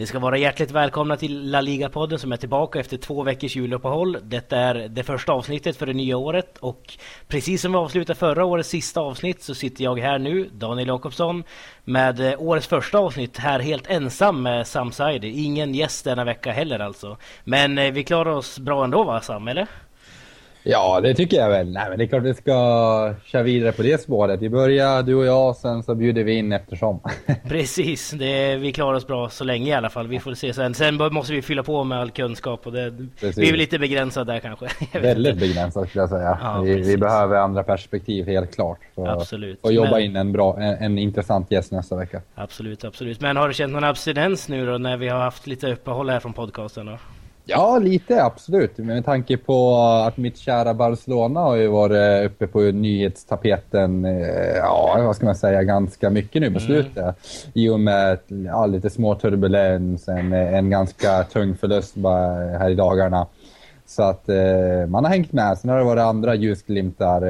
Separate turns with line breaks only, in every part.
Ni ska vara hjärtligt välkomna till La Liga-podden som är tillbaka efter två veckors juluppehåll. Detta är det första avsnittet för det nya året och precis som vi avslutade förra årets sista avsnitt så sitter jag här nu, Daniel Jakobsson, med eh, årets första avsnitt här helt ensam med Sam Saidi. Ingen gäst denna vecka heller alltså. Men eh, vi klarar oss bra ändå va Sam, eller?
Ja, det tycker jag väl. Nej, men det är klart vi ska köra vidare på det spåret. Vi börjar du och jag, sen så bjuder vi in eftersom.
Precis, det, vi klarar oss bra så länge i alla fall. Vi får se sen. Sen måste vi fylla på med all kunskap och det, vi är lite begränsade där kanske.
Väldigt begränsade skulle jag säga. Ja, vi, vi, behöver andra perspektiv helt klart.
Så, absolut.
Och jobba men... in en, bra, en, en, intressant gäst nästa vecka.
Absolut, absolut. Men har du känt någon abstinens nu då när vi har haft lite uppehåll här från podcasten? Då?
Ja, lite absolut. Med tanke på att mitt kära Barcelona har ju varit uppe på nyhetstapeten, eh, ja vad ska man säga, ganska mycket nu på mm. slutet. Mm. I och med ja, lite små turbulens, en, en ganska tung förlust bara här i dagarna. Så att eh, man har hängt med. Sen har det varit andra ljusglimtar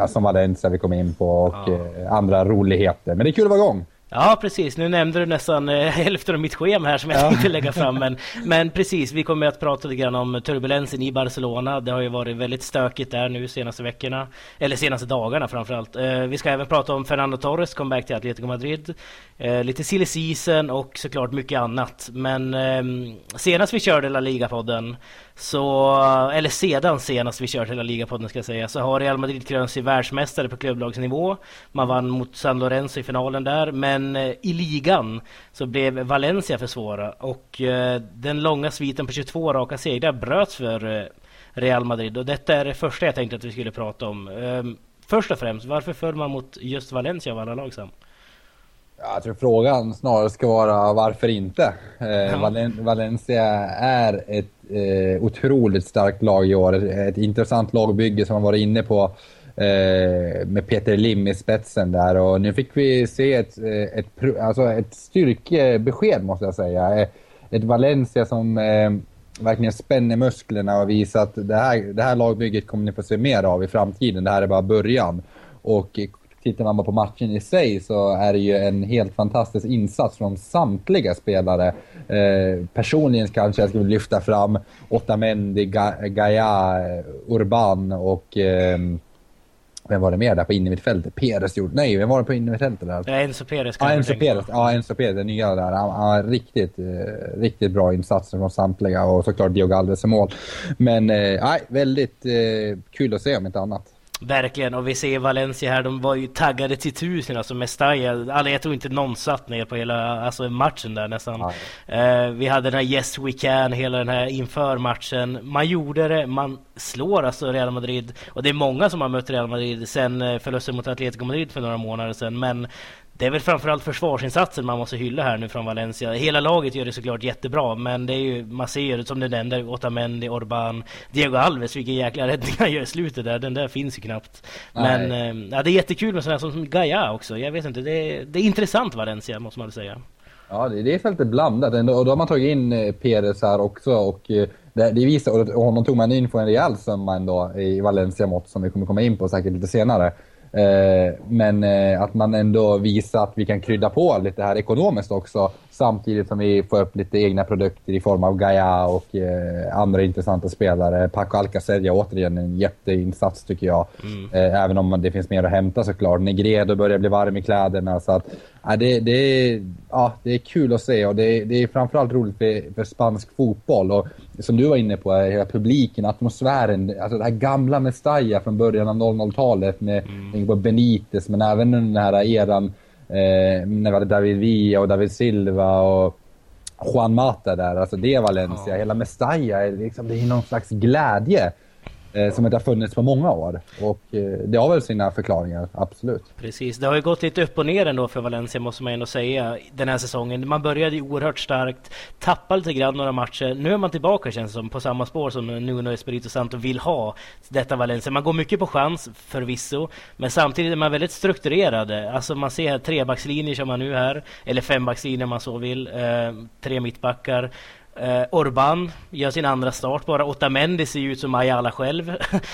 eh, som Valencia vi kom in på och ja. eh, andra roligheter. Men det är kul att vara igång.
Ja precis, nu nämnde du nästan eh, hälften av mitt schema här som jag ja. tänkte lägga fram. Men, men precis, vi kommer att prata lite grann om turbulensen i Barcelona. Det har ju varit väldigt stökigt där nu senaste veckorna. Eller senaste dagarna framförallt. Eh, vi ska även prata om Fernando Torres comeback till Atletico Madrid. Eh, lite silly season och såklart mycket annat. Men ehm, senast vi körde La Liga-podden så, eller sedan senast vi körde hela ligapodden ska jag säga, så har Real Madrid krönts till världsmästare på klubblagsnivå. Man vann mot San Lorenzo i finalen där, men eh, i ligan så blev Valencia för svåra och eh, den långa sviten på 22 raka segrar bröts för eh, Real Madrid och detta är det första jag tänkte att vi skulle prata om. Ehm, först och främst, varför föll man mot just Valencia av alla lag Sam?
Jag tror frågan snarare ska vara varför inte. Eh, Valen Valencia är ett eh, otroligt starkt lag i år. Ett, ett intressant lagbygge som man varit inne på eh, med Peter Lim i spetsen där. Och nu fick vi se ett, eh, ett, alltså ett styrkebesked måste jag säga. Eh, ett Valencia som eh, verkligen spänner musklerna och visar att det här, det här lagbygget kommer ni få se mer av i framtiden. Det här är bara början. Och tittar man på matchen i sig så är det ju en helt fantastisk insats från samtliga spelare. Eh, personligen kanske jag skulle lyfta fram Otamendi, Ga Gaia, Urban och eh, vem var det mer där på innermittfältet? Peres gjorde... Nej, vem var det på innermittfältet där?
Ja, Enzo Peres.
Ja, Enzo Peres. Ja, Enzo Peres, den nya där. Han har riktigt, eh, riktigt bra insatser från samtliga och såklart Diogo Alves mål. Men, eh, nej, väldigt eh, kul att se om inte annat.
Verkligen, och vi ser Valencia här, de var ju taggade till tusen, alltså Mestalla, alla, jag tror inte någon satt ner på hela alltså matchen där nästan. Uh, vi hade den här Yes We Can, hela den här inför matchen. Man gjorde det, man slår alltså Real Madrid, och det är många som har mött Real Madrid sen eh, förlusten mot Atletico Madrid för några månader sedan, men det är väl framförallt försvarsinsatsen man måste hylla här nu från Valencia. Hela laget gör det såklart jättebra, men det är ju, man ser ju som du nämnde, Otamendi, Orban, Diego Alves, vilken jäkla räddning han gör i slutet där. Den där finns ju knappt. Men eh, ja, det är jättekul med sådana som Gaia också. Jag vet inte, det är, det är intressant Valencia måste man väl säga.
Ja, det är lite blandat. Och då har man tagit in eh, Perez här också och eh, det, det visar, och honom tog man in på en rejäl summa ändå i Valencia-mått som vi kommer komma in på säkert lite senare. Eh, men eh, att man ändå visar att vi kan krydda på lite här ekonomiskt också samtidigt som vi får upp lite egna produkter i form av Gaia och eh, andra intressanta spelare. Paco Alcacer gör återigen en jätteinsats tycker jag. Mm. även om det finns mer att hämta såklart. Negredo börjar bli varm i kläderna så att ja, det, det, är, ja, det är kul att se och det, det är framförallt roligt för, för spansk fotboll och som du var inne på, hela publiken, atmosfären, alltså det här gamla Mestalla från början av 00-talet med mm. Benitez, men även den här eran eh, när vi hade David Villa och David Silva och Juan Mata där, alltså det är Valencia. Ja. Hela Mestalla, liksom, det är någon slags glädje Eh, som inte har funnits på många år. Och eh, det har väl sina förklaringar, absolut.
Precis, det har ju gått lite upp och ner ändå för Valencia måste man ändå säga den här säsongen. Man började ju oerhört starkt, tappade lite grann några matcher. Nu är man tillbaka känns det som, på samma spår som Nuno Espirito Santo vill ha detta Valencia. Man går mycket på chans förvisso, men samtidigt är man väldigt strukturerade. Alltså man ser här trebackslinjer som man nu här, eller fembackslinjer om man så vill, eh, tre mittbackar. Eh, Orban gör sin andra start bara. Otamendi ser ju ut som Ayala själv.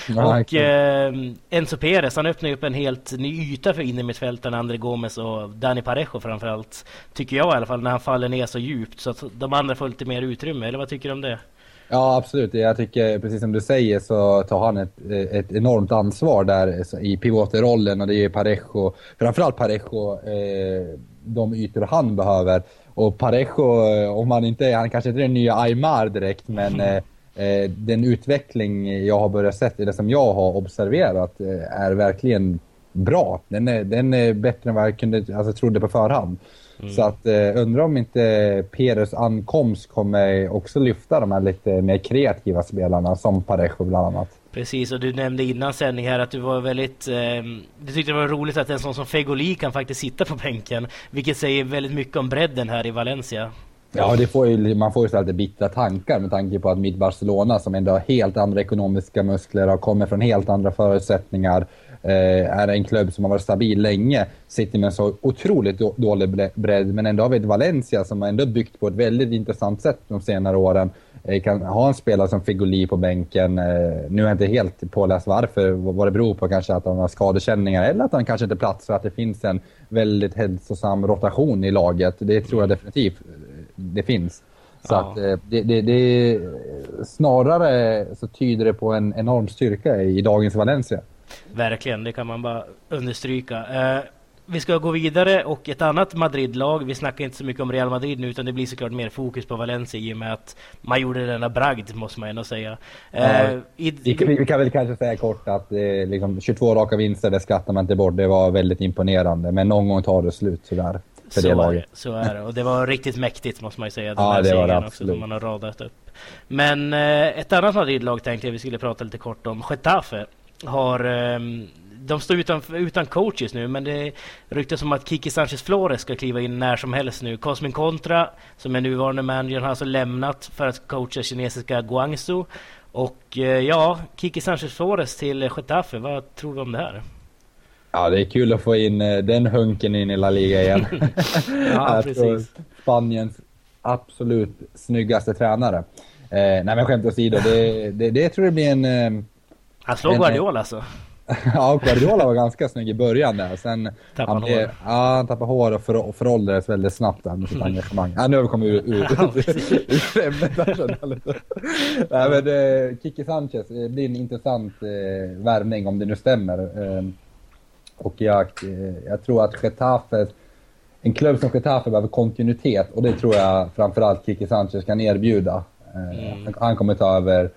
Ja, och eh, Enzo Perez, han öppnar upp en helt ny yta för innermittfältarna, André Gomes och Dani Parejo framförallt. Tycker jag i alla fall, när han faller ner så djupt så att de andra får lite mer utrymme. Eller vad tycker du om det?
Ja, absolut. Jag tycker, precis som du säger, så tar han ett, ett enormt ansvar där i pivotrollen och det är Parejo, framförallt Parejo, eh, de ytor han behöver. Och Parejo, eh, om han inte han kanske inte är den nya Aymar direkt, men mm. eh, den utveckling jag har börjat se, eller som jag har observerat, eh, är verkligen bra. Den är, den är bättre än vad jag kunde, alltså, trodde på förhand. Mm. Så att eh, undrar om inte Peres ankomst kommer också lyfta de här lite mer kreativa spelarna som Parejo bland annat.
Precis, och du nämnde innan sändning här att du var väldigt... Eh, du tyckte det var roligt att en sån som Fegoli kan faktiskt sitta på bänken. Vilket säger väldigt mycket om bredden här i Valencia.
Ja, det får ju, man får ju lite bittra tankar med tanke på att mitt Barcelona som ändå har helt andra ekonomiska muskler och kommer från helt andra förutsättningar är en klubb som har varit stabil länge, sitter med en så otroligt dålig bredd. Men ändå har vi ett Valencia som har ändå byggt på ett väldigt intressant sätt de senare åren. Eh, kan ha en spelare som Figoli på bänken. Eh, nu är jag inte helt påläst varför, vad det beror på. Kanske att han har skadekänningar eller att han kanske inte platsar. Att det finns en väldigt hälsosam rotation i laget. Det tror jag definitivt det finns. Så ja. att det, det, det, snarare så tyder det på en enorm styrka i dagens Valencia.
Verkligen, det kan man bara understryka. Eh, vi ska gå vidare och ett annat Madrid-lag. Vi snackar inte så mycket om Real Madrid nu utan det blir såklart mer fokus på Valencia i och med att man gjorde denna bragd måste man ändå säga.
Eh, ja, i, vi, vi, kan väl kanske säga kort att eh, liksom 22 raka vinster, det skattar man inte bort. Det var väldigt imponerande. Men någon gång tar det slut. För
så
det laget.
Är det, så är det. Och det var riktigt mäktigt måste man ju säga.
ja, det var det. Också, som
man har radat upp. Men eh, ett annat Madrid-lag tänkte jag vi skulle prata lite kort om. Getafe har um, de står utan, utan coaches nu, men det ryktas om att Kiki Sanchez Flores ska kliva in när som helst nu. Cosmin Contra, som är nuvarande manager, har alltså lämnat för att coacha kinesiska Guangzhou. Och eh, ja, Kiki Sanchez Flores till Getafe, vad tror du om det här?
Ja, det är kul att få in eh, den hunken in i La Liga igen. ja, precis. Spaniens absolut snyggaste tränare. Eh, nej men skämt åsido, det, det, det tror jag blir en...
Han slår Guardiola alltså?
ja, Guardiola var ganska snygg i början där. Sen tappade han, blev, ja, han tappade hår och, för, och föråldrades väldigt snabbt där med sitt engagemang. Ja, nu har vi kommit ur, ur, ur ämnet. Nej, men eh, Kiki Sanchez, det blir en intressant eh, värvning om det nu stämmer. Eh, och jag, eh, jag tror att Getafe, en klubb som Getafe behöver kontinuitet och det tror jag framförallt Kiki Sanchez kan erbjuda. Eh, mm. Han kommer ta över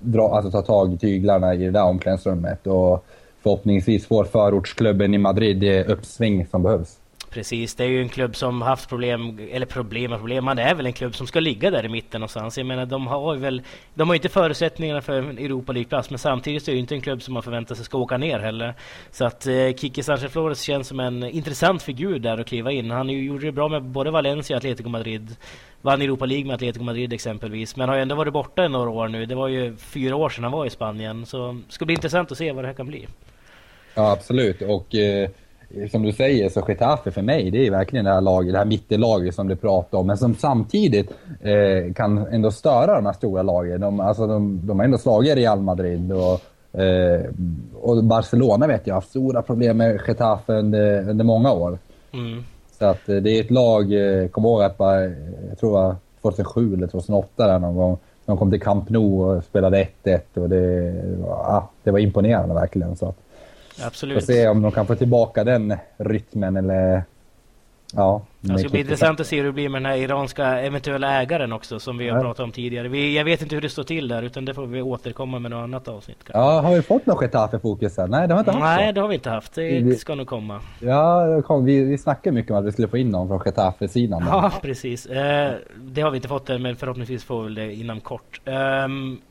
dra, alltså ta tag i tyglarna i det där omklädningsrummet och förhoppningsvis får förortsklubben i Madrid det uppsving som behövs.
Precis, det är ju en klubb som haft problem, eller problem och problem, man är väl en klubb som ska ligga där i mitten någonstans. Jag menar, de har väl, de har inte förutsättningarna för en Europa League-plats, men samtidigt är det ju inte en klubb som man förväntar sig ska åka ner heller. Så att eh, Kiki Sanchez Flores känns som en intressant figur där att kliva in. Han gjorde det bra med både Valencia och Atletico Madrid. Vann Europa League med Atletico Madrid exempelvis, men har ju ändå varit borta i några år nu. Det var ju fyra år sedan han var i Spanien, så det ska bli intressant att se vad det här kan bli.
Ja, absolut. Och eh som du säger så Getafe för mig, det är verkligen det här laget, det här mittellaget som du pratar om. Men som samtidigt eh, kan ändå störa de här stora lagen. De, alltså de, de har ändå slagit Real Madrid och, eh, och Barcelona vet jag har haft stora problem med Getafe under, under många år. Mm. Så att eh, det är ett lag, eh, kom ihåg att bara, jag tror det var 2007 eller 2008 där någon gång. De kom till Camp Nou och spelade 1-1 och det, ja, det var imponerande verkligen. Så att,
Absolut.
Får se om de kan få tillbaka den rytmen eller... Ja.
Det ska bli intressant att se hur det blir med den här iranska eventuella ägaren också som vi har pratat om tidigare. Vi, jag vet inte hur det står till där utan det får vi återkomma med något annat avsnitt.
Kanske. Ja, har vi fått något Getafe-fokus? Nej, det har vi inte haft.
Nej, det har vi inte haft. Det, det ska nog komma.
Ja, kom, vi, vi snackade mycket om att vi skulle få in någon från Getafe-sidan.
Ja, precis. Eh, det har vi inte fått än, men förhoppningsvis får vi det inom kort. Eh,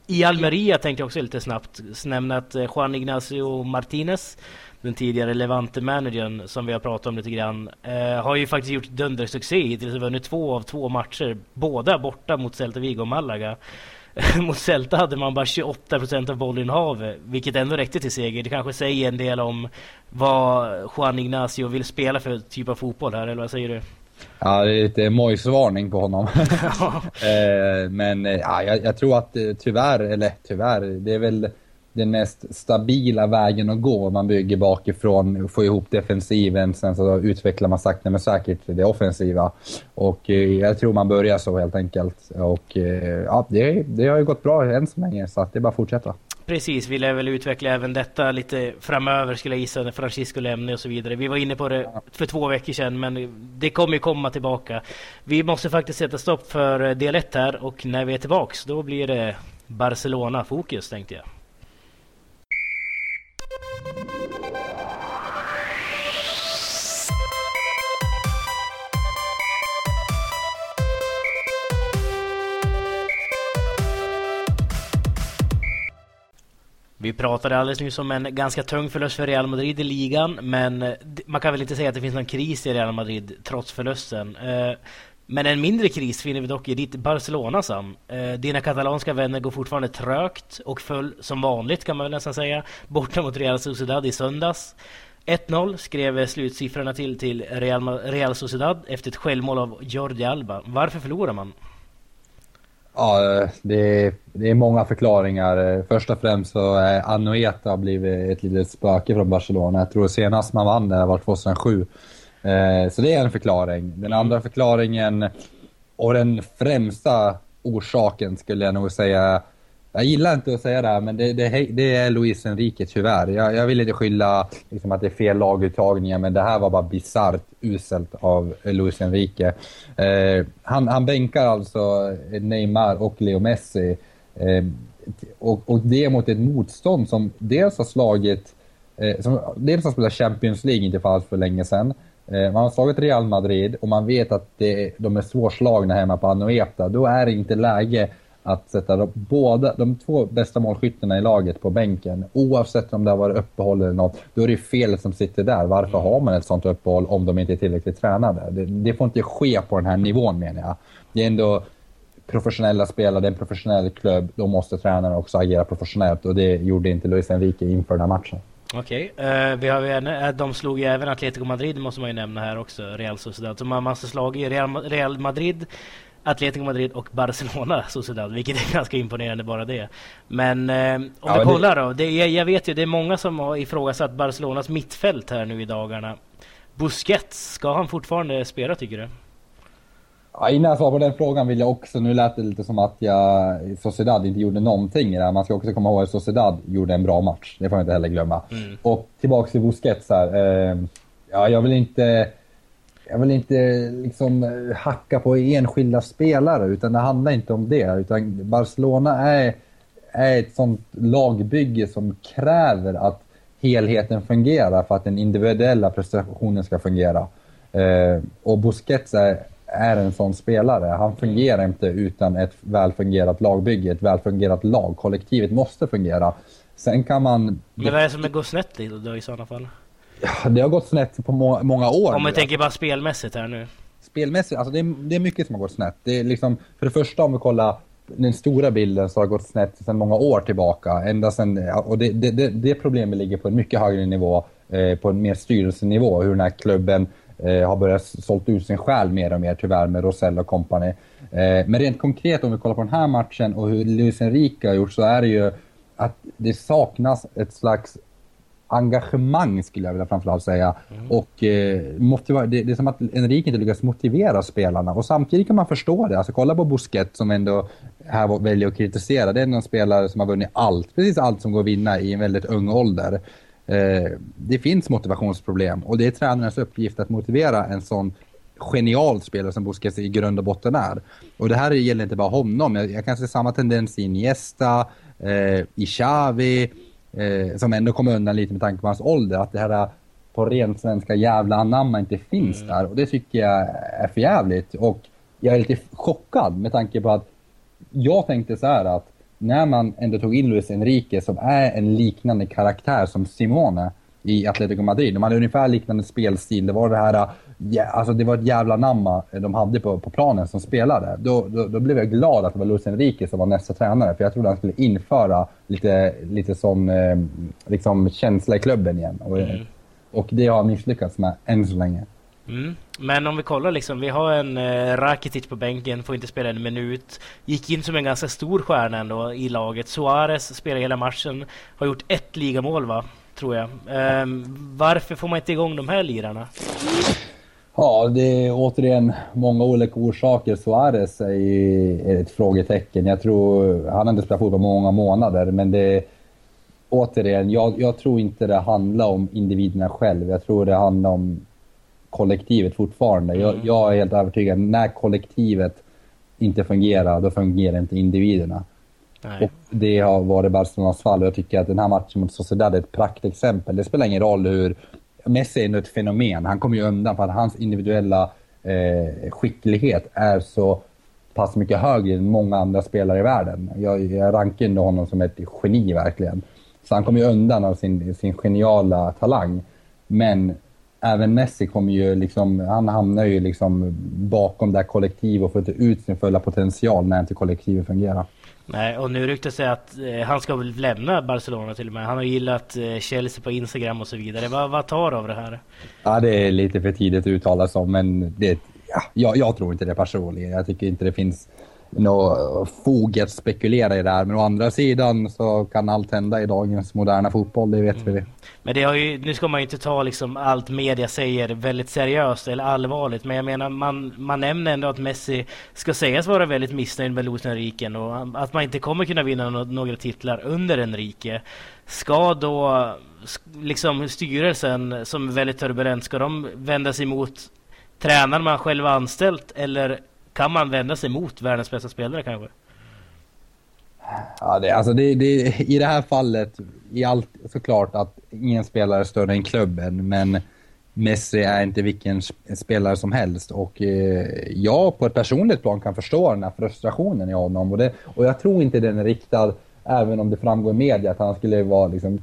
I Almeria tänkte jag också lite snabbt nämna att eh, Juan Ignacio Martinez den tidigare Levante-managern som vi har pratat om lite grann eh, har ju faktiskt gjort dundersuccé hittills och vunnit två av två matcher. Båda borta mot Celta Vigo och Malaga. mot Celta hade man bara 28% av bollinnehav, vilket ändå räckte till seger. Det kanske säger en del om vad Juan Ignacio vill spela för typ av fotboll här, eller vad säger du?
Ja, det är lite mojsvarning på honom. eh, men ja, jag, jag, tror att tyvärr, eller tyvärr, det är väl den mest stabila vägen att gå. Man bygger bakifrån, får ihop defensiven, sen så utvecklar man sakta men säkert det offensiva. Och eh, jag tror man börjar så helt enkelt. Och eh, ja, det, det har ju gått bra än så länge, så att det är bara att fortsätta.
Precis, vi lär väl utveckla även detta lite framöver skulle jag gissa när Francisco lämnar och så vidare. Vi var inne på det för två veckor sedan men det kommer ju komma tillbaka. Vi måste faktiskt sätta stopp för del 1 här och när vi är tillbaks då blir det Barcelona-fokus tänkte jag. Vi pratade alldeles nyss om en ganska tung förlust för Real Madrid i ligan, men eh, man kan väl inte säga att det finns någon kris i Real Madrid trots förlusten. Eh, men en mindre kris finner vi dock i ditt Barcelona Sam. Eh, dina katalanska vänner går fortfarande trögt och föll som vanligt kan man väl nästan säga borta mot Real Sociedad i söndags. 1-0 skrev slutsiffrorna till till Real, Real Sociedad efter ett självmål av Jordi Alba. Varför förlorar man?
Ja, det är, det är många förklaringar. Först och främst så eh, är Anoeta blivit ett litet spöke från Barcelona. Jag tror senast man vann det var 2007. Eh, så det är en förklaring. Den andra förklaringen och den främsta orsaken skulle jag nog säga jag gillar inte att säga det här, men det, det, det är Luis Enrique tyvärr. Jag, jag vill inte skylla liksom, att det är fel laguttagningar, men det här var bara bisarrt uselt av Luis Enrique. Eh, han, han bänkar alltså Neymar och Leo Messi. Eh, och, och det mot ett motstånd som dels har slagit, eh, som dels har spelat Champions League inte för alls för länge sedan, Eh, man har slagit Real Madrid och man vet att det, de är svårslagna hemma på Anoeta. Då är det inte läge att sätta de, båda, de två bästa målskyttarna i laget på bänken. Oavsett om det har varit uppehåll eller något, då är det felet som sitter där. Varför har man ett sånt uppehåll om de inte är tillräckligt tränade? Det, det får inte ske på den här nivån menar jag. Det är ändå professionella spelare, det är en professionell klubb, då måste tränarna också agera professionellt och det gjorde inte Luis Enrique inför den här matchen.
Okej, okay. uh, vi har ju, eh, de slog ju även Atletico Madrid måste man ju nämna här också, Real Sociedad. Så man måste slagit Real, Real Madrid, Atletico Madrid och Barcelona Sociedad, vilket är ganska imponerande bara det. Men uh, om ja, du kollar då, det, jag, jag, vet ju det är många som har ifrågasatt Barcelonas mittfält här nu i dagarna. Busquets, ska han fortfarande spela tycker du?
Ja, innan jag svarar på den frågan vill jag också, nu lät det lite som att jag, Sociedad inte gjorde någonting i det här. Man ska också komma ihåg att Sociedad gjorde en bra match. Det får man inte heller glömma. Mm. Och tillbaks till Busquets här. Eh, ja, jag vill inte, jag vill inte liksom hacka på enskilda spelare, utan det handlar inte om det. Utan Barcelona är, är ett sånt lagbygge som kräver att helheten fungerar för att den individuella prestationen ska fungera. Eh, och Busquets är är en sån spelare. Han fungerar inte utan ett välfungerat lagbygge, ett välfungerat lag. Kollektivet måste fungera. Sen kan man...
Men vad är det som går snett då i sådana fall?
Det har gått snett på må många år.
Om man tänker bara spelmässigt här nu.
Spelmässigt, alltså det är, det är mycket som har gått snett. Det är liksom, för det första om vi kollar den stora bilden så har gått snett sedan många år tillbaka. Ända sedan, och det, det, det, det problemet ligger på en mycket högre nivå, eh, på en mer styrelsenivå. Hur den här klubben eh, har börjat sålt ut sin själ mer och mer tyvärr med Rosell och company. Eh, men rent konkret om vi kollar på den här matchen och hur Luis Enrique har gjort så är det ju att det saknas ett slags engagemang skulle jag vilja framförallt säga. Mm. Och eh, motiva- det, det, är som att Enrique inte lyckas motivera spelarna. Och samtidigt kan man förstå det. Alltså kolla på Busquets som ändå här väljer att kritisera. Det är en spelare som har vunnit allt, precis allt som går att vinna i en väldigt ung ålder. Eh, det finns motivationsproblem och det är tränarens uppgift att motivera en sån genial spelare som Busquets i grund och botten är. Och det här gäller inte bara honom. Jag, jag kan se samma tendens i Iniesta, eh, i Xavi, eh, som ändå kommer undan lite med tanke på hans ålder. Att det här på ren svenska jävla anamma inte finns mm. där. Och det tycker jag är för jävligt. Och jag är lite chockad med tanke på att jag tänkte så här att när man ändå tog in Luis Enrique som är en liknande karaktär som Simone i Atletico Madrid. De hade ungefär liknande spelstil. Det var det här, ja, alltså det var ett jävla namma de hade på, på planen som spelade. Då, då, då, blev jag glad att det var Luis Enrique som var nästa tränare. För jag trodde han skulle införa lite, lite sån eh, liksom känsla i klubben igen. Och, mm. och det har han misslyckats med än så länge.
Mm. Men om vi kollar liksom, vi har en eh, Rakitic på bänken, får inte spela en minut. Gick in som en ganska stor stjärna ändå i laget. Suarez spelar hela matchen, har gjort ett ligamål va, tror jag. Eh, varför får man inte igång de här lirarna?
Ja, det är återigen många olika orsaker. Suarez är ett frågetecken. Jag tror, han har inte spelat fotboll på många månader, men det återigen, jag, jag tror inte det handlar om individerna själv. Jag tror det handlar om kollektivet fortfarande. Jag, mm. jag är helt övertygad, när kollektivet inte fungerar, då fungerar inte individerna. Nej. Och det har varit Barcelonas fall och jag tycker att den här matchen mot Sociedad är ett praktexempel. Det spelar ingen roll hur... Messi är ändå ett fenomen. Han kommer ju undan för att hans individuella eh, skicklighet är så pass mycket högre än många andra spelare i världen. Jag, jag rankar ändå honom som ett geni verkligen. Så han kommer ju undan av sin, sin geniala talang. Men även Messi kommer ju liksom, han hamnar ju liksom bakom det här kollektivet och får inte ut sin fulla potential när inte kollektivet fungerar.
Nej, och nu ryktas det att eh, han ska väl lämna Barcelona till och med. Han har gillat eh, Chelsea på Instagram och så vidare. Vad, vad tar du av det här?
Ja, det är lite för tidigt att uttala sig om, men det, ja, jag, jag tror inte det personligen. Jag tycker inte det finns något fog att spekulera i det här. Men å andra sidan så kan allt hända i dagens moderna fotboll, det vet mm. vi.
Men det har ju, nu ska man ju inte ta liksom allt media säger väldigt seriöst eller allvarligt. Men jag menar, man, man nämner ändå att Messi ska sägas vara väldigt missnöjd med Luis Enrique och att man inte kommer kunna vinna några titlar under Enrique. Ska då liksom styrelsen, som är väldigt turbulent, ska de vända sig mot tränaren man själv har anställt eller kan man vända sig mot världens bästa spelare kanske?
Ja, det, alltså det, det, I det här fallet, i allt, såklart att ingen spelare är större än klubben, men Messi är inte vilken spelare som helst. Och eh, jag på ett personligt plan kan förstå den här frustrationen i honom. Och, det, och jag tror inte den är riktad, även om det framgår i media, att han skulle vara liksom,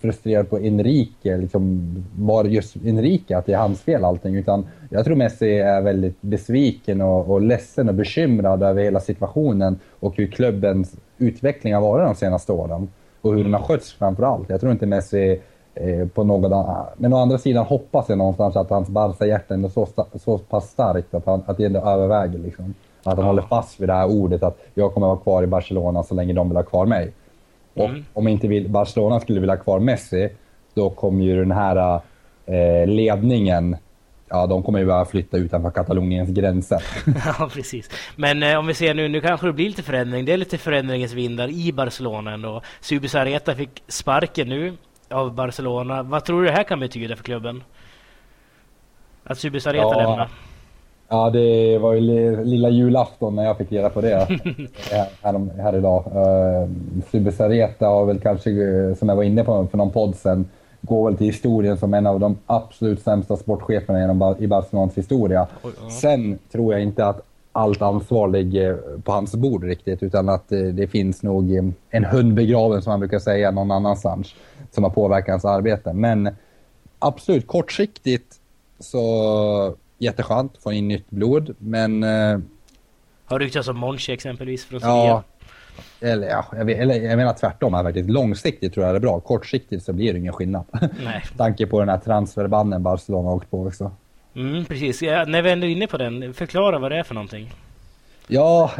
frustrerad på Enrique, liksom, var just Enrique, att det är hans fel allting. Utan jag tror Messi är väldigt besviken och, och ledsen och bekymrad över hela situationen och hur klubbens utveckling har varit de senaste åren. Och hur den har skötts framförallt. Jag tror inte Messi eh, på något annat. Men å andra sidan hoppas jag någonstans att hans Barca-hjärta är så, så pass starkt att, han, att det ändå överväger. Liksom. Att han håller fast vid det här ordet att jag kommer att vara kvar i Barcelona så länge de vill ha kvar mig. Och mm. om inte vill, Barcelona skulle vilja ha kvar Messi, då kommer ju den här eh, ledningen Ja, de kommer ju bara flytta utanför Kataloniens gränser.
ja, precis. Men eh, om vi ser nu, nu kanske det blir lite förändring. Det är lite förändringens vindar i Barcelona ändå. Subisareta fick sparken nu av Barcelona. Vad tror du det här kan betyda för klubben? Att Subisareta ja, lämnar?
Ja, det var ju lilla julafton när jag fick reda på det här, här idag. Uh, Subisareta har väl kanske, som jag var inne på för någon podd sen, går väl till historien som en av de absolut sämsta sportcheferna genom, i Barcelonas historia. Sen tror jag inte att allt ansvar ligger på hans bord riktigt, utan att det, det finns nog en hund begraven, som man brukar säga, någon annanstans, som har påverkat hans arbete. Men absolut, kortsiktigt så jätteskönt, få in nytt blod, men... Eh,
har ryktats om Monchi exempelvis från Sevilla? Ja,
eller, ja, jag, eller jag menar tvärtom här faktiskt. Långsiktigt tror jag det är bra. Kortsiktigt så blir det ingen skillnad. Nej. Tanke på den här transferbanden Barcelona har åkt på också.
Mm, precis. Ja, när vi ändå är inne på den, förklara vad det är för någonting.
Ja,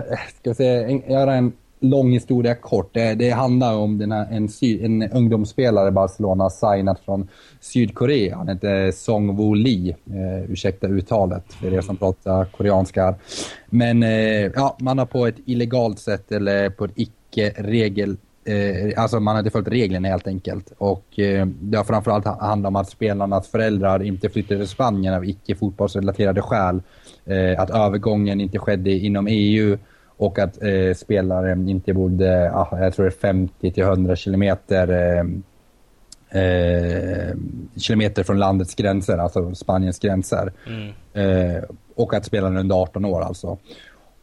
ska jag säga, göra en lång historia kort. Det, det handlar om den här, en, en ungdomsspelare Barcelona signat från Sydkorea. Han heter Song Woo Lee. Eh, ursäkta uttalet för er som pratar koreanska. Men eh, ja, man har på ett illegalt sätt eller på ett icke-regel Eh, alltså man har inte följt reglerna helt enkelt. Och eh, det har framförallt handlat om att spelarnas föräldrar inte flyttade till Spanien av icke fotbollsrelaterade skäl. Eh, att övergången inte skedde inom EU och att eh, spelaren inte bodde, ah, jag tror det är 50 till 100 kilometer eh, eh, kilometer från landets gränser, alltså Spaniens gränser. Mm. Eh, och att spelaren är under 18 år alltså.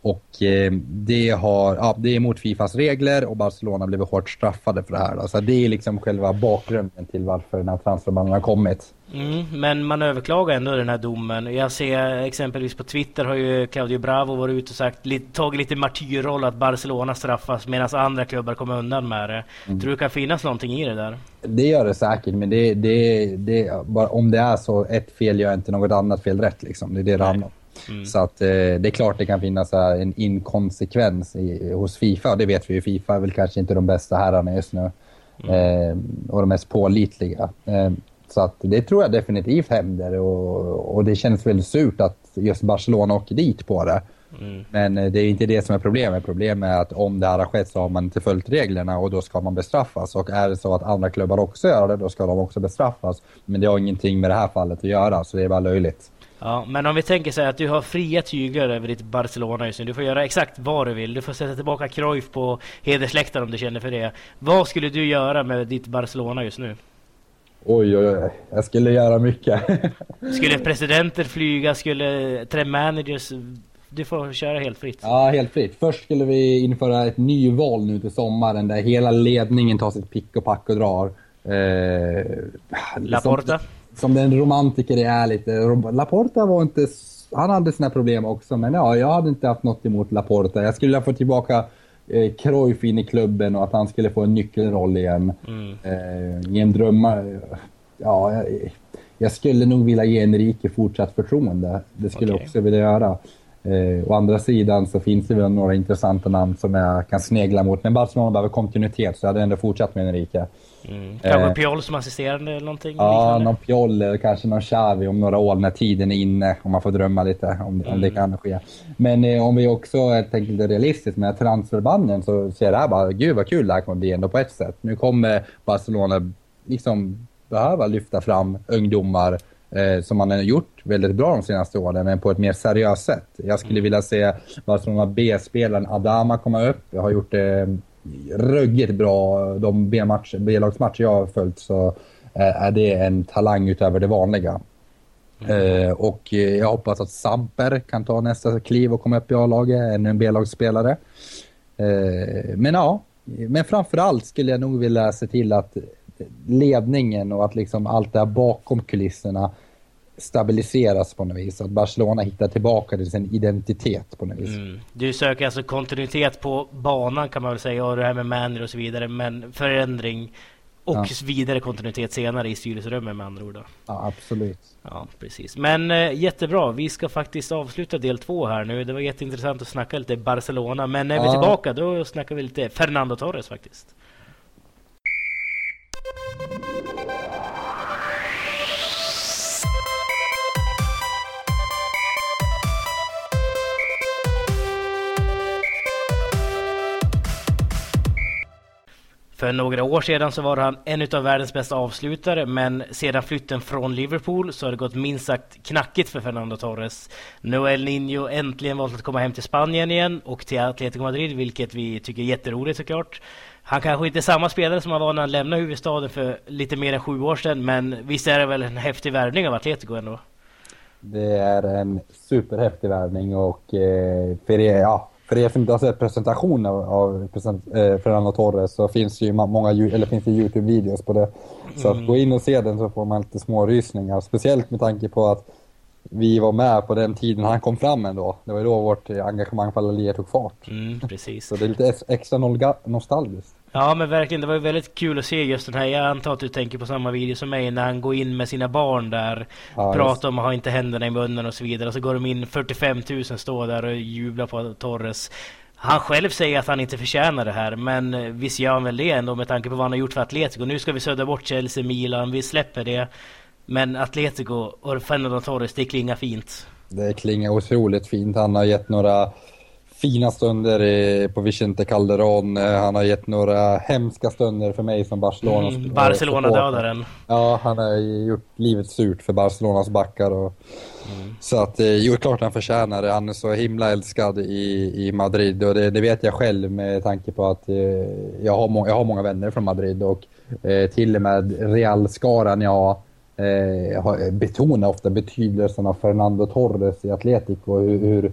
Och eh, det, har, ja, det är mot Fifas regler och Barcelona blev hårt straffade för det här. Då. Så det är liksom själva bakgrunden till varför den här transferbannen har kommit.
Mm, men man överklagar ändå den här domen. Jag ser exempelvis på Twitter har ju Claudio Bravo varit ute och sagt, tagit lite martyrroll att Barcelona straffas medan andra klubbar kommer undan med det. Mm. Tror du det kan finnas någonting i det där?
Det gör det säkert, men det, det, det, om det är så, ett fel gör inte något annat fel rätt. Liksom. Det är det det handlar om. Mm. Så att eh, det är klart det kan finnas här, en inkonsekvens i, hos Fifa. Det vet vi ju. Fifa är väl kanske inte de bästa herrarna just nu. Mm. Eh, och de mest pålitliga. Eh, så att det tror jag definitivt händer. Och, och det känns väldigt surt att just Barcelona åker dit på det. Mm. Men eh, det är inte det som är problemet. Problemet är att om det här har skett så har man inte följt reglerna och då ska man bestraffas. Och är det så att andra klubbar också gör det, då ska de också bestraffas. Men det har ingenting med det här fallet att göra, så det är bara löjligt.
Ja, men om vi tänker så att du har fria tyglar över ditt Barcelona just nu. Du får göra exakt vad du vill. Du får sätta tillbaka Cruyff på hedersläktaren om du känner för det. Vad skulle du göra med ditt Barcelona just nu?
Oj, oj, oj. Jag skulle göra mycket.
skulle presidenter flyga? Skulle tre managers... Du får köra helt fritt.
Ja, helt fritt. Först skulle vi införa ett nyval nu till sommaren där hela ledningen tar sitt pick och pack och drar. Eh,
Laporta?
Som, som den romantiker det är lite. Laporta var inte... Han hade sina problem också, men ja, jag hade inte haft något emot Laporta. Jag skulle få tillbaka eh, Cruyff in i klubben och att han skulle få en nyckelroll igen. Mm. Eh, ge en drömmar... Ja, jag, jag, skulle nog vilja ge Enrique fortsatt förtroende. Det skulle okay. jag också vilja göra. Eh, å andra sidan så finns det väl några intressanta namn som jag kan snegla mot. Men Barcelona behöver kontinuitet så jag hade ändå fortsatt med Enrique.
Mm. Kanske eh, Piol som assisterande eller någonting?
Ja, någon Piol eller kanske någon Xavi om några år när tiden är inne. Om man får drömma lite om, mm. om det kan ske. Men eh, om vi också tänker lite realistiskt med transferbanden så ser det här bara, gud vad kul det här kommer bli ändå på ett sätt. Nu kommer Barcelona liksom behöva lyfta fram ungdomar eh, som man har gjort väldigt bra de senaste åren, men på ett mer seriöst sätt. Jag skulle mm. vilja se Barcelona B-spelaren Adama komma upp. Jag har gjort det ruggigt bra. De B-lagsmatcher jag har följt så eh, är det en talang utöver det vanliga. Mm. Eh, och jag hoppas att Samper kan ta nästa kliv och komma upp i A-laget, en B-lagsspelare. Eh, men ja, men framförallt skulle jag nog vilja se till att ledningen och att liksom allt det här bakom kulisserna stabiliseras på något vis. Att Barcelona hittar tillbaka till sin identitet på något vis. Mm.
Du söker alltså kontinuitet på banan kan man väl säga och det här med manager och så vidare. Men förändring och ja. vidare kontinuitet senare i styrelserummet med andra ord. Då.
Ja, absolut.
Ja, precis. Men äh, jättebra. Vi ska faktiskt avsluta del två här nu. Det var jätteintressant att snacka lite Barcelona. Men när ja. vi är tillbaka då snackar vi lite Fernando Torres faktiskt. För några år sedan så var han en av världens bästa avslutare men sedan flytten från Liverpool så har det gått minst sagt knackigt för Fernando Torres. Noel Nino Niño äntligen valt att komma hem till Spanien igen och till Atletico Madrid vilket vi tycker är jätteroligt såklart. Han kanske inte är samma spelare som han var när han lämnade huvudstaden för lite mer än sju år sedan men visst är det väl en häftig värvning av Atletico ändå?
Det är en superhäftig värvning och eh, för er, ja, för er som inte har sett presentationen av, av present, eh, Fernando Torres så finns det ju många eller finns det Youtube-videos på det. Så mm. att gå in och se den så får man lite små rysningar. Speciellt med tanke på att vi var med på den tiden han kom fram ändå. Det var ju då vårt engagemang för alla tog fart.
Mm, precis.
Så det är lite extra nostalgiskt.
Ja men verkligen, det var ju väldigt kul att se just den här. Jag antar att du tänker på samma video som mig när han går in med sina barn där. Ja, pratar om att ha inte händerna i munnen och så vidare. Och så går de in 45 000 står där och jublar på Torres. Han själv säger att han inte förtjänar det här, men visst gör han väl det ändå med tanke på vad han har gjort för Atletico. Nu ska vi södra bort Chelsea, Milan, vi släpper det. Men Atletico och Fernando Torres, det klingar fint.
Det klingar otroligt fint. Han har gett några fina stunder på Vicente Calderon. Eh, han har gett några hemska stunder för mig som Barcelona. Mm,
Barcelona-dödaren.
Ja, han har gjort livet surt för Barcelonas backar. Och, mm. Så att, eh, jo, klart han förtjänar det. Han är så himla älskad i, i Madrid och det, det vet jag själv med tanke på att eh, jag, har må, jag har många vänner från Madrid och eh, till och med Real-skaran jag eh, betonar ofta betydelsen av Fernando Torres i Atletico och hur, hur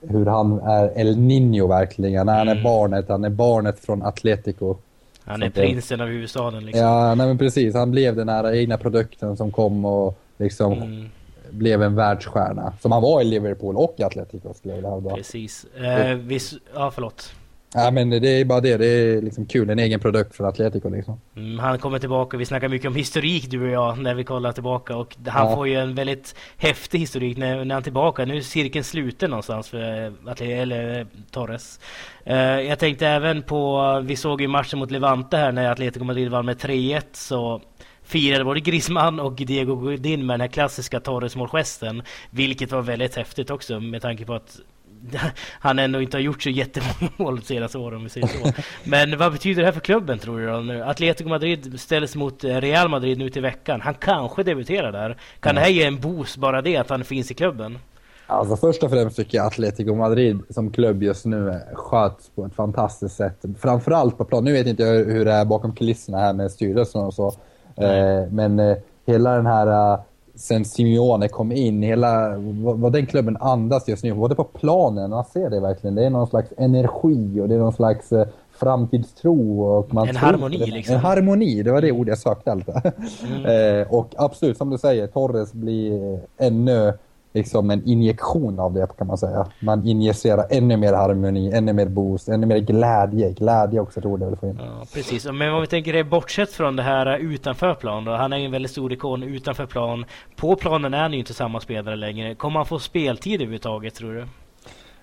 hur han är El Niño verkligen. Han är mm. barnet, han är barnet från Atletico.
Han är prinsen av huvudstaden liksom.
Ja, nej men precis. Han blev den här egna produkten som kom och liksom mm. blev en världsstjärna. Som han var i Liverpool och i Atletico skulle jag vilja
hävda. Precis. Eh, vis... Ja, förlåt.
Ja men det är bara det, det är liksom kul, en egen produkt för Atletico liksom.
Mm, han kommer tillbaka, vi snackar mycket om historik du och jag när vi kollar tillbaka och han ja. får ju en väldigt häftig historik när, när han är tillbaka. Nu är cirkeln sluten någonstans för eh, eller, Torres. Uh, jag tänkte även på, vi såg ju matchen mot Levante här när Atletico Madrid vann med 3-1 så firade både Griezmann och Diego Godin med den här klassiska Torres-målgesten. Vilket var väldigt häftigt också med tanke på att han ändå inte har gjort så jättemånga mål de senaste åren om vi säger så. Men vad betyder det här för klubben tror du då? Nu? Atletico Madrid ställs mot eh, Real Madrid nu till veckan. Han kanske debuterar där. Kan mm. det här ge en boost bara det att han finns i klubben?
Alltså först och främst tycker jag Atletico Madrid som klubb just nu sköts på ett fantastiskt sätt. Framförallt på plan. Nu vet inte jag hur det är bakom kulisserna här med styrelsen och så. Mm. men eh, hela den här sen Simeone kom in, hela vad, den klubben andas just nu, både på planen, man ser det verkligen. Det är någon slags energi och det är någon slags eh, framtidstro. Och man
en harmoni liksom.
En harmoni, det var det ord jag sökte. Mm. eh, och absolut, som du säger, Torres blir ännu liksom en injektion av det kan man säga. Man injicerar ännu mer harmoni, ännu mer boost, ännu mer glädje. Glädje också tror jag vill få in.
Ja, precis. Men om vi tänker det bortsett från det här utanför plan då. Han är ju en väldigt stor ikon utanför plan. På planen är han ju inte samma spelare längre. Kommer han få speltid överhuvudtaget tror du?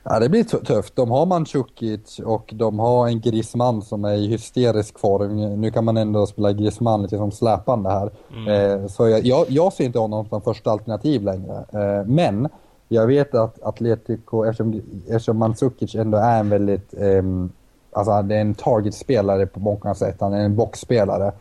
Ja, det blir tufft. De har Mandzukic och de har en Griezmann som är i hysterisk form. Nu kan man ändå spela Griezmann lite som släpande här. Mm. Eh, så jag, jag, jag, ser inte honom som första alternativ längre. Eh, men jag vet att Atletico, eftersom, eftersom Mandzukic ändå är en väldigt... Eh, alltså det är en targetspelare på många sätt. Han är en boxspelare.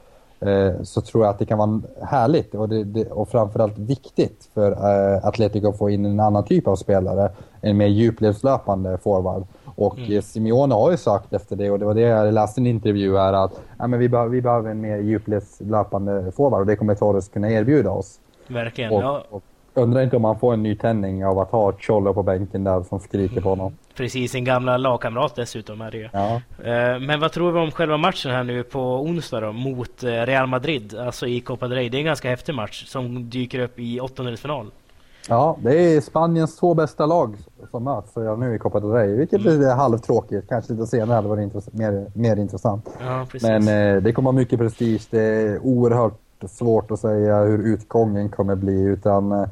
Eh, så tror jag att det kan vara härligt och, det, det, och framförallt viktigt för uh, Atletico att få in en annan typ av spelare. En mer djupledslöpande forward. Och mm. Simeone har ju sagt efter det och det var det jag läste i en intervju här att ja, men vi, be vi behöver en mer djupledslöpande forward och det kommer Torres kunna erbjuda oss.
Verkligen, och, ja.
Och undrar inte om man får en nytändning av att ha Cholo på bänken där som skriker på honom.
Precis, sin gamla lagkamrat dessutom är det ju. Ja. Eh, men vad tror vi om själva matchen här nu på onsdag då, mot eh, Real Madrid, alltså i Copa del Rey. Det är en ganska häftig match som dyker upp i åttondelsfinal.
Ja, det är Spaniens två bästa lag som möts nu i Copa del Rey, vilket mm. är halvtråkigt. Kanske lite senare hade varit mer, mer intressant.
Ja,
Men eh, det kommer ha mycket prestige. Det är oerhört svårt att säga hur utgången kommer bli, utan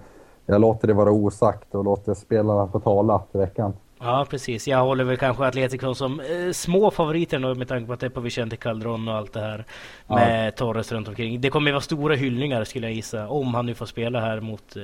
jag låter det vara osagt och låter spelarna få tala i veckan.
Ja precis, jag håller väl kanske Atletico som eh, små favoriter nu med tanke på att det är på Vicente Calderon och allt det här. Med ja. Torres runt omkring. Det kommer ju vara stora hyllningar skulle jag gissa om han nu får spela här mot eh,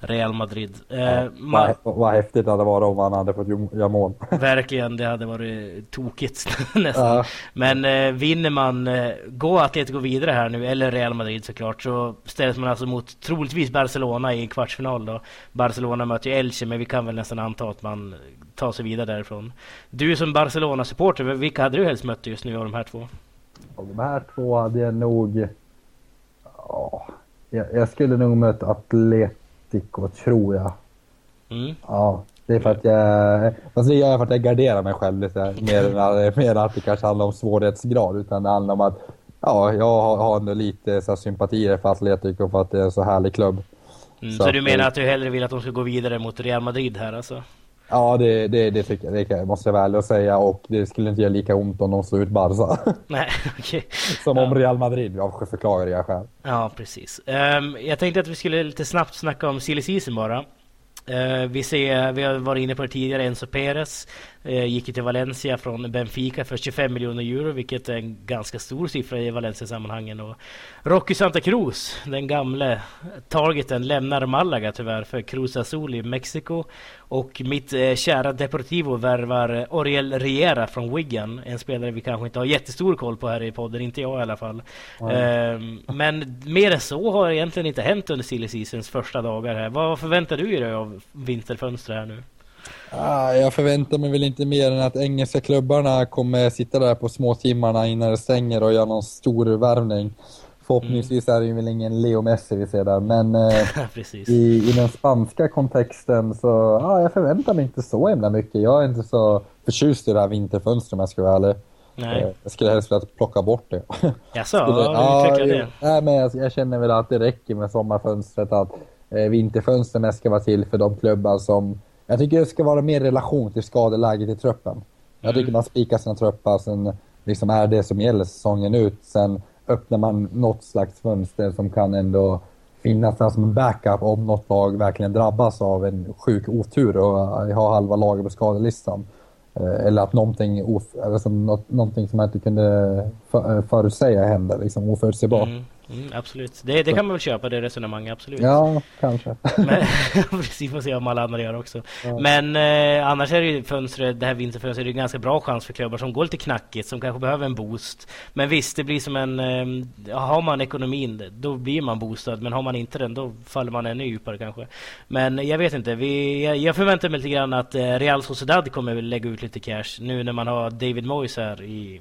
Real Madrid.
Eh, ja, vad, vad häftigt det hade varit om han hade fått göra mål.
Verkligen, det hade varit tokigt nästan. Ja. Men eh, vinner man, eh, går Atletico vidare här nu, eller Real Madrid såklart, så ställs man alltså mot troligtvis Barcelona i kvartsfinal då. Barcelona möter ju Elche, men vi kan väl nästan anta att man tar sig vidare därifrån. Du som Barcelona-supporter, vilka hade du helst mött just nu av de här två?
Av de här två hade jag nog... Ja, jag, jag skulle nog mött Atlet Stickor, tror jag. Mm. Ja, det är för att jag... Fast det gör jag för att jag garderar mig själv lite mer än, mer än att det kanske handlar om svårighetsgrad. Utan det handlar om att ja, jag har, ändå lite så här, sympatier för Atletico för att det är en så härlig klubb.
Mm, så, så, du menar att du hellre vill att de ska gå vidare mot Real Madrid här alltså?
Ja, det, det, det tycker jag. Det måste jag väl säga. Och det skulle inte göra lika ont om de slår ut Barca.
Nej, okej. Okay.
Som om Real Madrid. Det jag själv.
Ja, precis. Um, jag tänkte att vi skulle lite snabbt snacka om silly season bara. Uh, vi, ser, vi har varit inne på det tidigare, Enzo Perez gick till Valencia från Benfica för 25 miljoner euro, vilket är en ganska stor siffra i Valencia-sammanhangen. Och Rocky Santa Cruz, den gamle targeten, lämnar Malaga tyvärr för Cruz Azul i Mexiko. Och mitt uh, kära Deportivo värvar Oriel Riera från Wigan, en spelare vi kanske inte har jättestor koll på här i podden, inte jag i alla fall. Mm. men mer än så har egentligen inte hänt under silly seasons första dagar här. Vad förväntar du dig av vinterfönstret här nu?
Ah, jag förväntar mig väl inte mer än att engelska klubbarna kommer sitta där på små timmarna innan det stänger och göra någon stor värvning. Förhoppningsvis är det ju väl ingen Leo Messi vi ser där, men eh, i, i den spanska kontexten så, ja, jag förväntar mig inte så himla mycket. Jag är inte så förtjust i det här vinterfönstret om jag ska vara ärlig. Nej. Eh, jag skulle helst vilja plocka bort det.
Jaså, ja, utveckla det?
Nej, men jag, jag, känner väl att det räcker med sommarfönstret, att eh, vinterfönstret ska vara till för de klubbar som... Jag tycker det ska vara mer relation till skadeläget i truppen. Jag tycker mm. man spikar sina truppar, sen liksom är det som gäller säsongen ut. Sen öppnar man något slags fönster som kan ändå finnas som en backup om något lag verkligen drabbas av en sjuk otur och har halva laget på skadelistan. Eh, eller att någonting, of, alltså något, någonting som man inte kunde förutsäga händer, liksom oförutsägbart. Mm.
Mm, absolut, det, det kan man väl köpa det resonemanget, absolut.
Ja, kanske.
Men, precis, får se om alla andra gör också. Ja. Men eh, annars är det ju fönstret, det här vinterfönstret, det är en ganska bra chans för klubbar som går lite knackigt, som kanske behöver en boost. Men visst, det blir som en... Eh, har man ekonomin, då blir man boostad. Men har man inte den, då faller man ännu djupare kanske. Men jag vet inte, vi, jag, jag förväntar mig lite grann att eh, Real Sociedad kommer lägga ut lite cash nu när man har David Moyes här i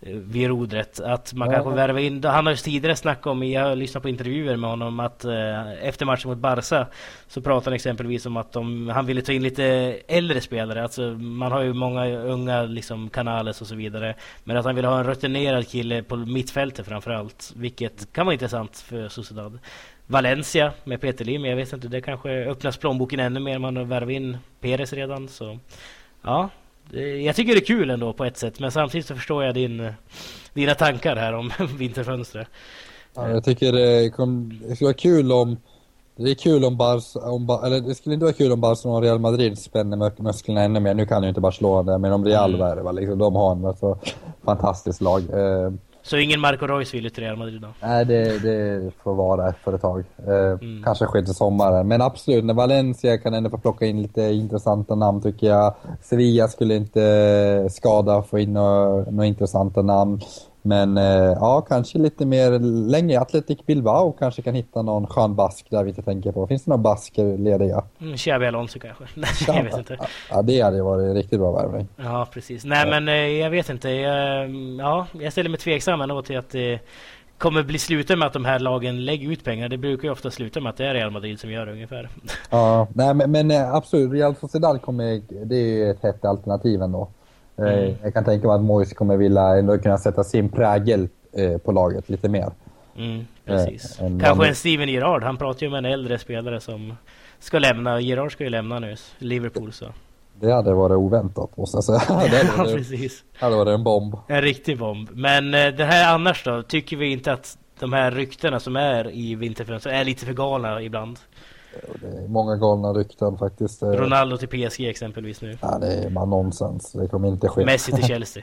vid rodret. Att man ja. kanske värvar in, han har ju tidigare snackat om, jag har lyssnat på intervjuer med honom, att eh, efter matchen mot Barca så pratade han exempelvis om att de, han ville ta in lite äldre spelare. Alltså man har ju många unga liksom Canales och så vidare. Men att han ville ha en rutinerad kille på mittfältet framförallt. Vilket kan vara intressant för Sociedad. Valencia med Peter Lim, jag vet inte, det kanske öppnas plånboken ännu mer. Man har värvat in Perez redan. Så ja, jag tycker det är kul ändå på ett sätt, men samtidigt så förstår jag din, dina tankar här om vinterfönstret.
Ja, jag tycker det, kom, det skulle vara kul om det är kul om Barca, om, eller det skulle inte vara kul om Barcelona och Real Madrid spänner musklerna ännu mer. Nu kan ju inte Barcelona det, men om Real mm. värvar, liksom, de har en alltså, fantastiskt lag. Eh,
så ingen Marco Reus vill till Real Madrid då?
Nej, det, det får vara ett företag. Eh, mm. Kanske sker till sommaren. Men absolut, när Valencia kan ändå få plocka in lite intressanta namn tycker jag. Sevilla skulle inte skada att få in några, några intressanta namn. Men eh, ja, kanske lite mer längre. Atletic Bilbao kanske kan hitta någon skön bask där vi inte tänker på. Finns det några basker lediga?
Mm, Xabi Alonso kanske? Nej, jag vet inte.
Ja, det hade varit en riktigt bra värvning.
Ja, precis. Nej, ja. men eh, jag vet inte. Jag, ja, jag ställer mig tveksam ändå till att det kommer bli slutet med att de här lagen lägger ut pengar. Det brukar ju ofta sluta med att det är Real Madrid som gör det ungefär.
Ja, nej, men, men eh, absolut. Real Sociedad kommer, det är ett hett alternativ ändå. Eh, mm. Jag kan tänka mig att Moise kommer vilja ändå kunna sätta sin prägel eh, på laget lite mer.
Mm, precis. Eh, Kanske en Steven Gerrard. Han pratar ju med en äldre spelare som ska lämna. Gerrard ska ju lämna nu, Liverpool så.
Det hade varit oväntat måste jag säga.
det hade, ja, precis.
Det hade varit en bomb.
En riktig bomb. Men det här annars då? Tycker vi inte att de här ryktena som är i vinterfönstret är lite för galna ibland?
Det är många galna rykten faktiskt.
Ronaldo till PSG exempelvis nu.
Ja, det är bara nonsens. Det kommer inte ske.
Messi till Chelsea.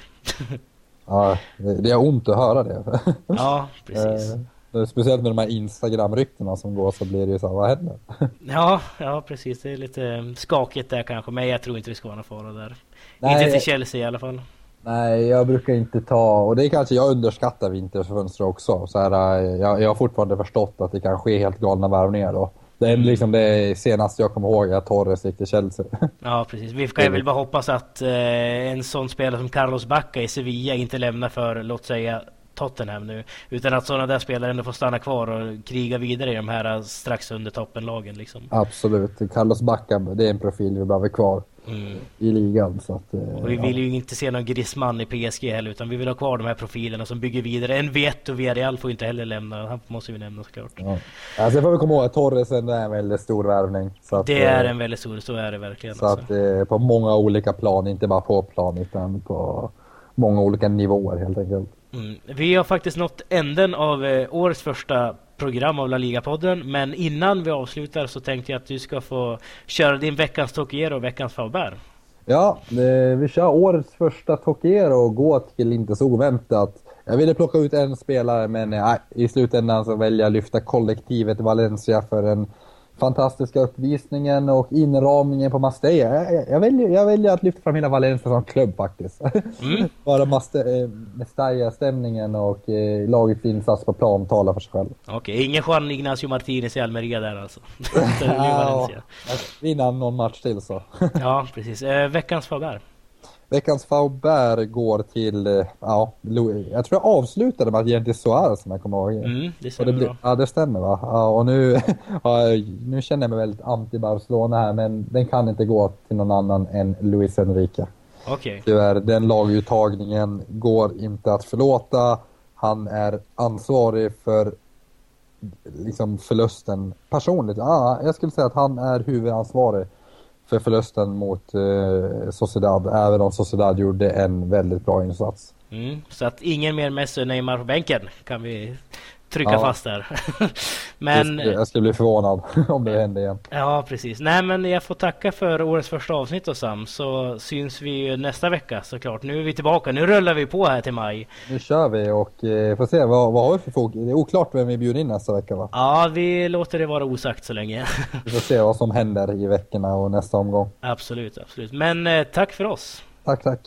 ja, det, det är ont att höra det.
ja, precis.
Eh, speciellt med de här Instagram-ryktena som går så blir det ju så här, vad händer?
ja, ja precis. Det är lite skakigt där kanske. Men jag tror inte det ska vara någon fara där. Nej, inte till Chelsea i alla fall.
Nej, jag brukar inte ta, och det är kanske jag underskattar vinterfönster också. Så här, eh, jag, jag har fortfarande förstått att det kan ske helt galna värvningar då. Det är liksom det senaste jag kommer ihåg att Torres gick till Chelsea.
Ja precis. Vi kan väl bara hoppas att eh, en sån spelare som Carlos Bacca i Sevilla inte lämnar för, låt säga, Tottenham nu. Utan att sådana där spelare ändå får stanna kvar och kriga vidare i de här strax under toppenlagen liksom.
Absolut. Carlos Bacca, det är en profil vi behöver kvar mm. i ligan. Så att,
eh, och vi vill ju inte se någon Griezmann i PSG heller utan vi vill ha kvar de här profilerna som bygger vidare. En vet och Villarreal får inte heller lämna. Han måste vi nämna såklart. Ja.
Ja, sen får vi komma ihåg att Torresen är en väldigt stor värvning.
Så att, det är eh, en väldigt stor, så är det verkligen.
Så alltså. att eh, på många olika plan, inte bara på plan utan på många olika nivåer helt enkelt.
Mm. Vi har faktiskt nått änden av eh, årets första program av La Liga-podden. Men innan vi avslutar så tänkte jag att du ska få köra din veckans Tokiero och veckans Faubert.
Ja, eh, vi kör årets första Tokiero och gå till inte så oväntat. Jag ville plocka ut en spelare men eh, i slutändan så väljer jag lyfta kollektivet Valencia för en fantastiska uppvisningen och inramningen på Mastella. Jag, jag, väljer, jag väljer att lyfta fram hela Valencia som klubb faktiskt. Mm. Bara eh, Mestalla-stämningen och eh, lagets insats på plan talar för sig själv.
Okej, okay, ingen Juan Ignacio Martinez i Almeria där alltså?
vinna någon match till så.
ja, precis. Eh, veckans Faber?
Veckans Faubert går till, eh, ja, jag tror jag avslutade med att ge till Suarez som jag kommer ihåg.
Mm, det stämmer
det
bra.
Ja, det stämmer va. Ja, och nu, ja, nu känner jag mig väldigt anti-Barcelona här, men den kan inte gå till någon annan än Luis Enrique.
Okej. Okay.
Tyvärr, den laguttagningen går inte att förlåta. Han är ansvarig för liksom förlusten personligt. Ja, jag skulle säga att han är huvudansvarig för förlusten mot eh, Sociedad, även om Sociedad gjorde en väldigt bra insats.
Mm, så att ingen mer Messi och Neymar på bänken kan vi trycka ja. fast där.
men, jag skulle bli förvånad om det hände igen.
Ja, precis. Nej, men jag får tacka för årets första avsnitt och Sam. Så syns vi nästa vecka såklart. Nu är vi tillbaka. Nu rullar vi på här till maj.
Nu kör vi och eh, får se vad, vad har vi för fokus. Det är oklart vem vi bjuder in nästa vecka va?
Ja, vi låter det vara osagt så länge.
vi får se vad som händer i veckorna och nästa omgång.
Absolut, absolut. Men eh, tack för oss.
Tack, tack.